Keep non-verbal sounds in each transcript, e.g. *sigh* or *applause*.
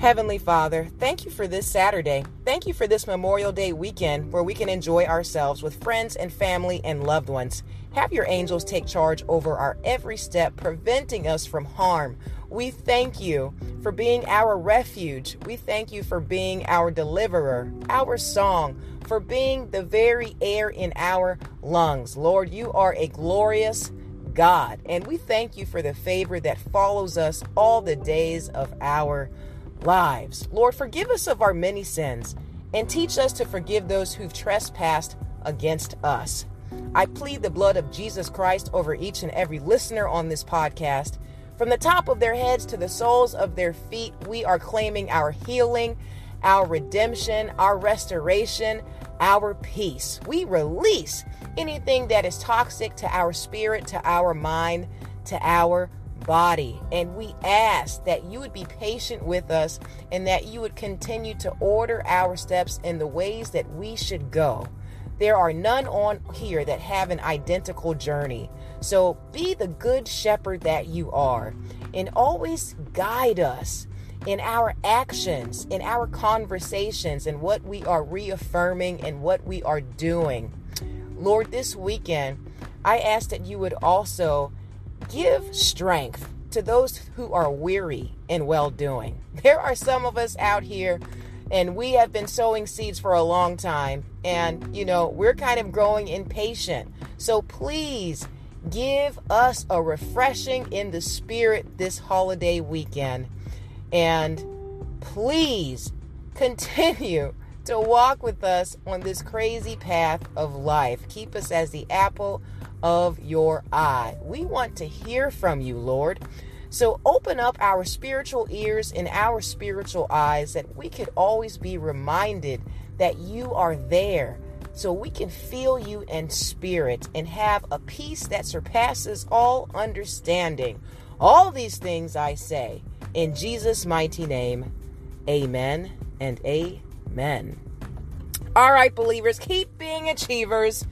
Heavenly Father, thank you for this Saturday. Thank you for this Memorial Day weekend where we can enjoy ourselves with friends and family and loved ones. Have your angels take charge over our every step, preventing us from harm. We thank you for being our refuge. We thank you for being our deliverer, our song, for being the very air in our lungs. Lord, you are a glorious God, and we thank you for the favor that follows us all the days of our lives. Lord, forgive us of our many sins and teach us to forgive those who've trespassed against us. I plead the blood of Jesus Christ over each and every listener on this podcast. From the top of their heads to the soles of their feet, we are claiming our healing, our redemption, our restoration, our peace. We release anything that is toxic to our spirit, to our mind, to our body. And we ask that you would be patient with us and that you would continue to order our steps in the ways that we should go. There are none on here that have an identical journey. So be the good shepherd that you are and always guide us in our actions, in our conversations, and what we are reaffirming and what we are doing. Lord, this weekend, I ask that you would also give strength to those who are weary in well doing. *laughs* There are some of us out here, and we have been sowing seeds for a long time, and you know, we're kind of growing impatient. So please give us a refreshing in the spirit this holiday weekend. And please continue to walk with us on this crazy path of life. Keep us as the apple of your eye. We want to hear from you, Lord. So open up our spiritual ears and our spiritual eyes that we could always be reminded that you are there so we can feel you in spirit and have a peace that surpasses all understanding. All these things I say in Jesus' mighty name. Amen and amen. All right, believers, keep being achievers.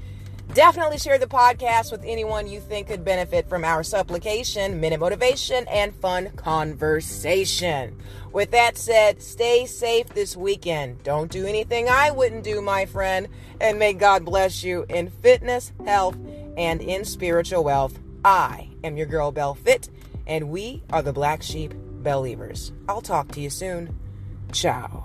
Definitely share the podcast with anyone you think could benefit from our supplication, minute motivation, and fun conversation. With that said, stay safe this weekend. Don't do anything I wouldn't do, my friend. And may God bless you in fitness, health, and in spiritual wealth. I am your girl, Bell Fit, and we are the Black Sheep Believers. I'll talk to you soon. Ciao.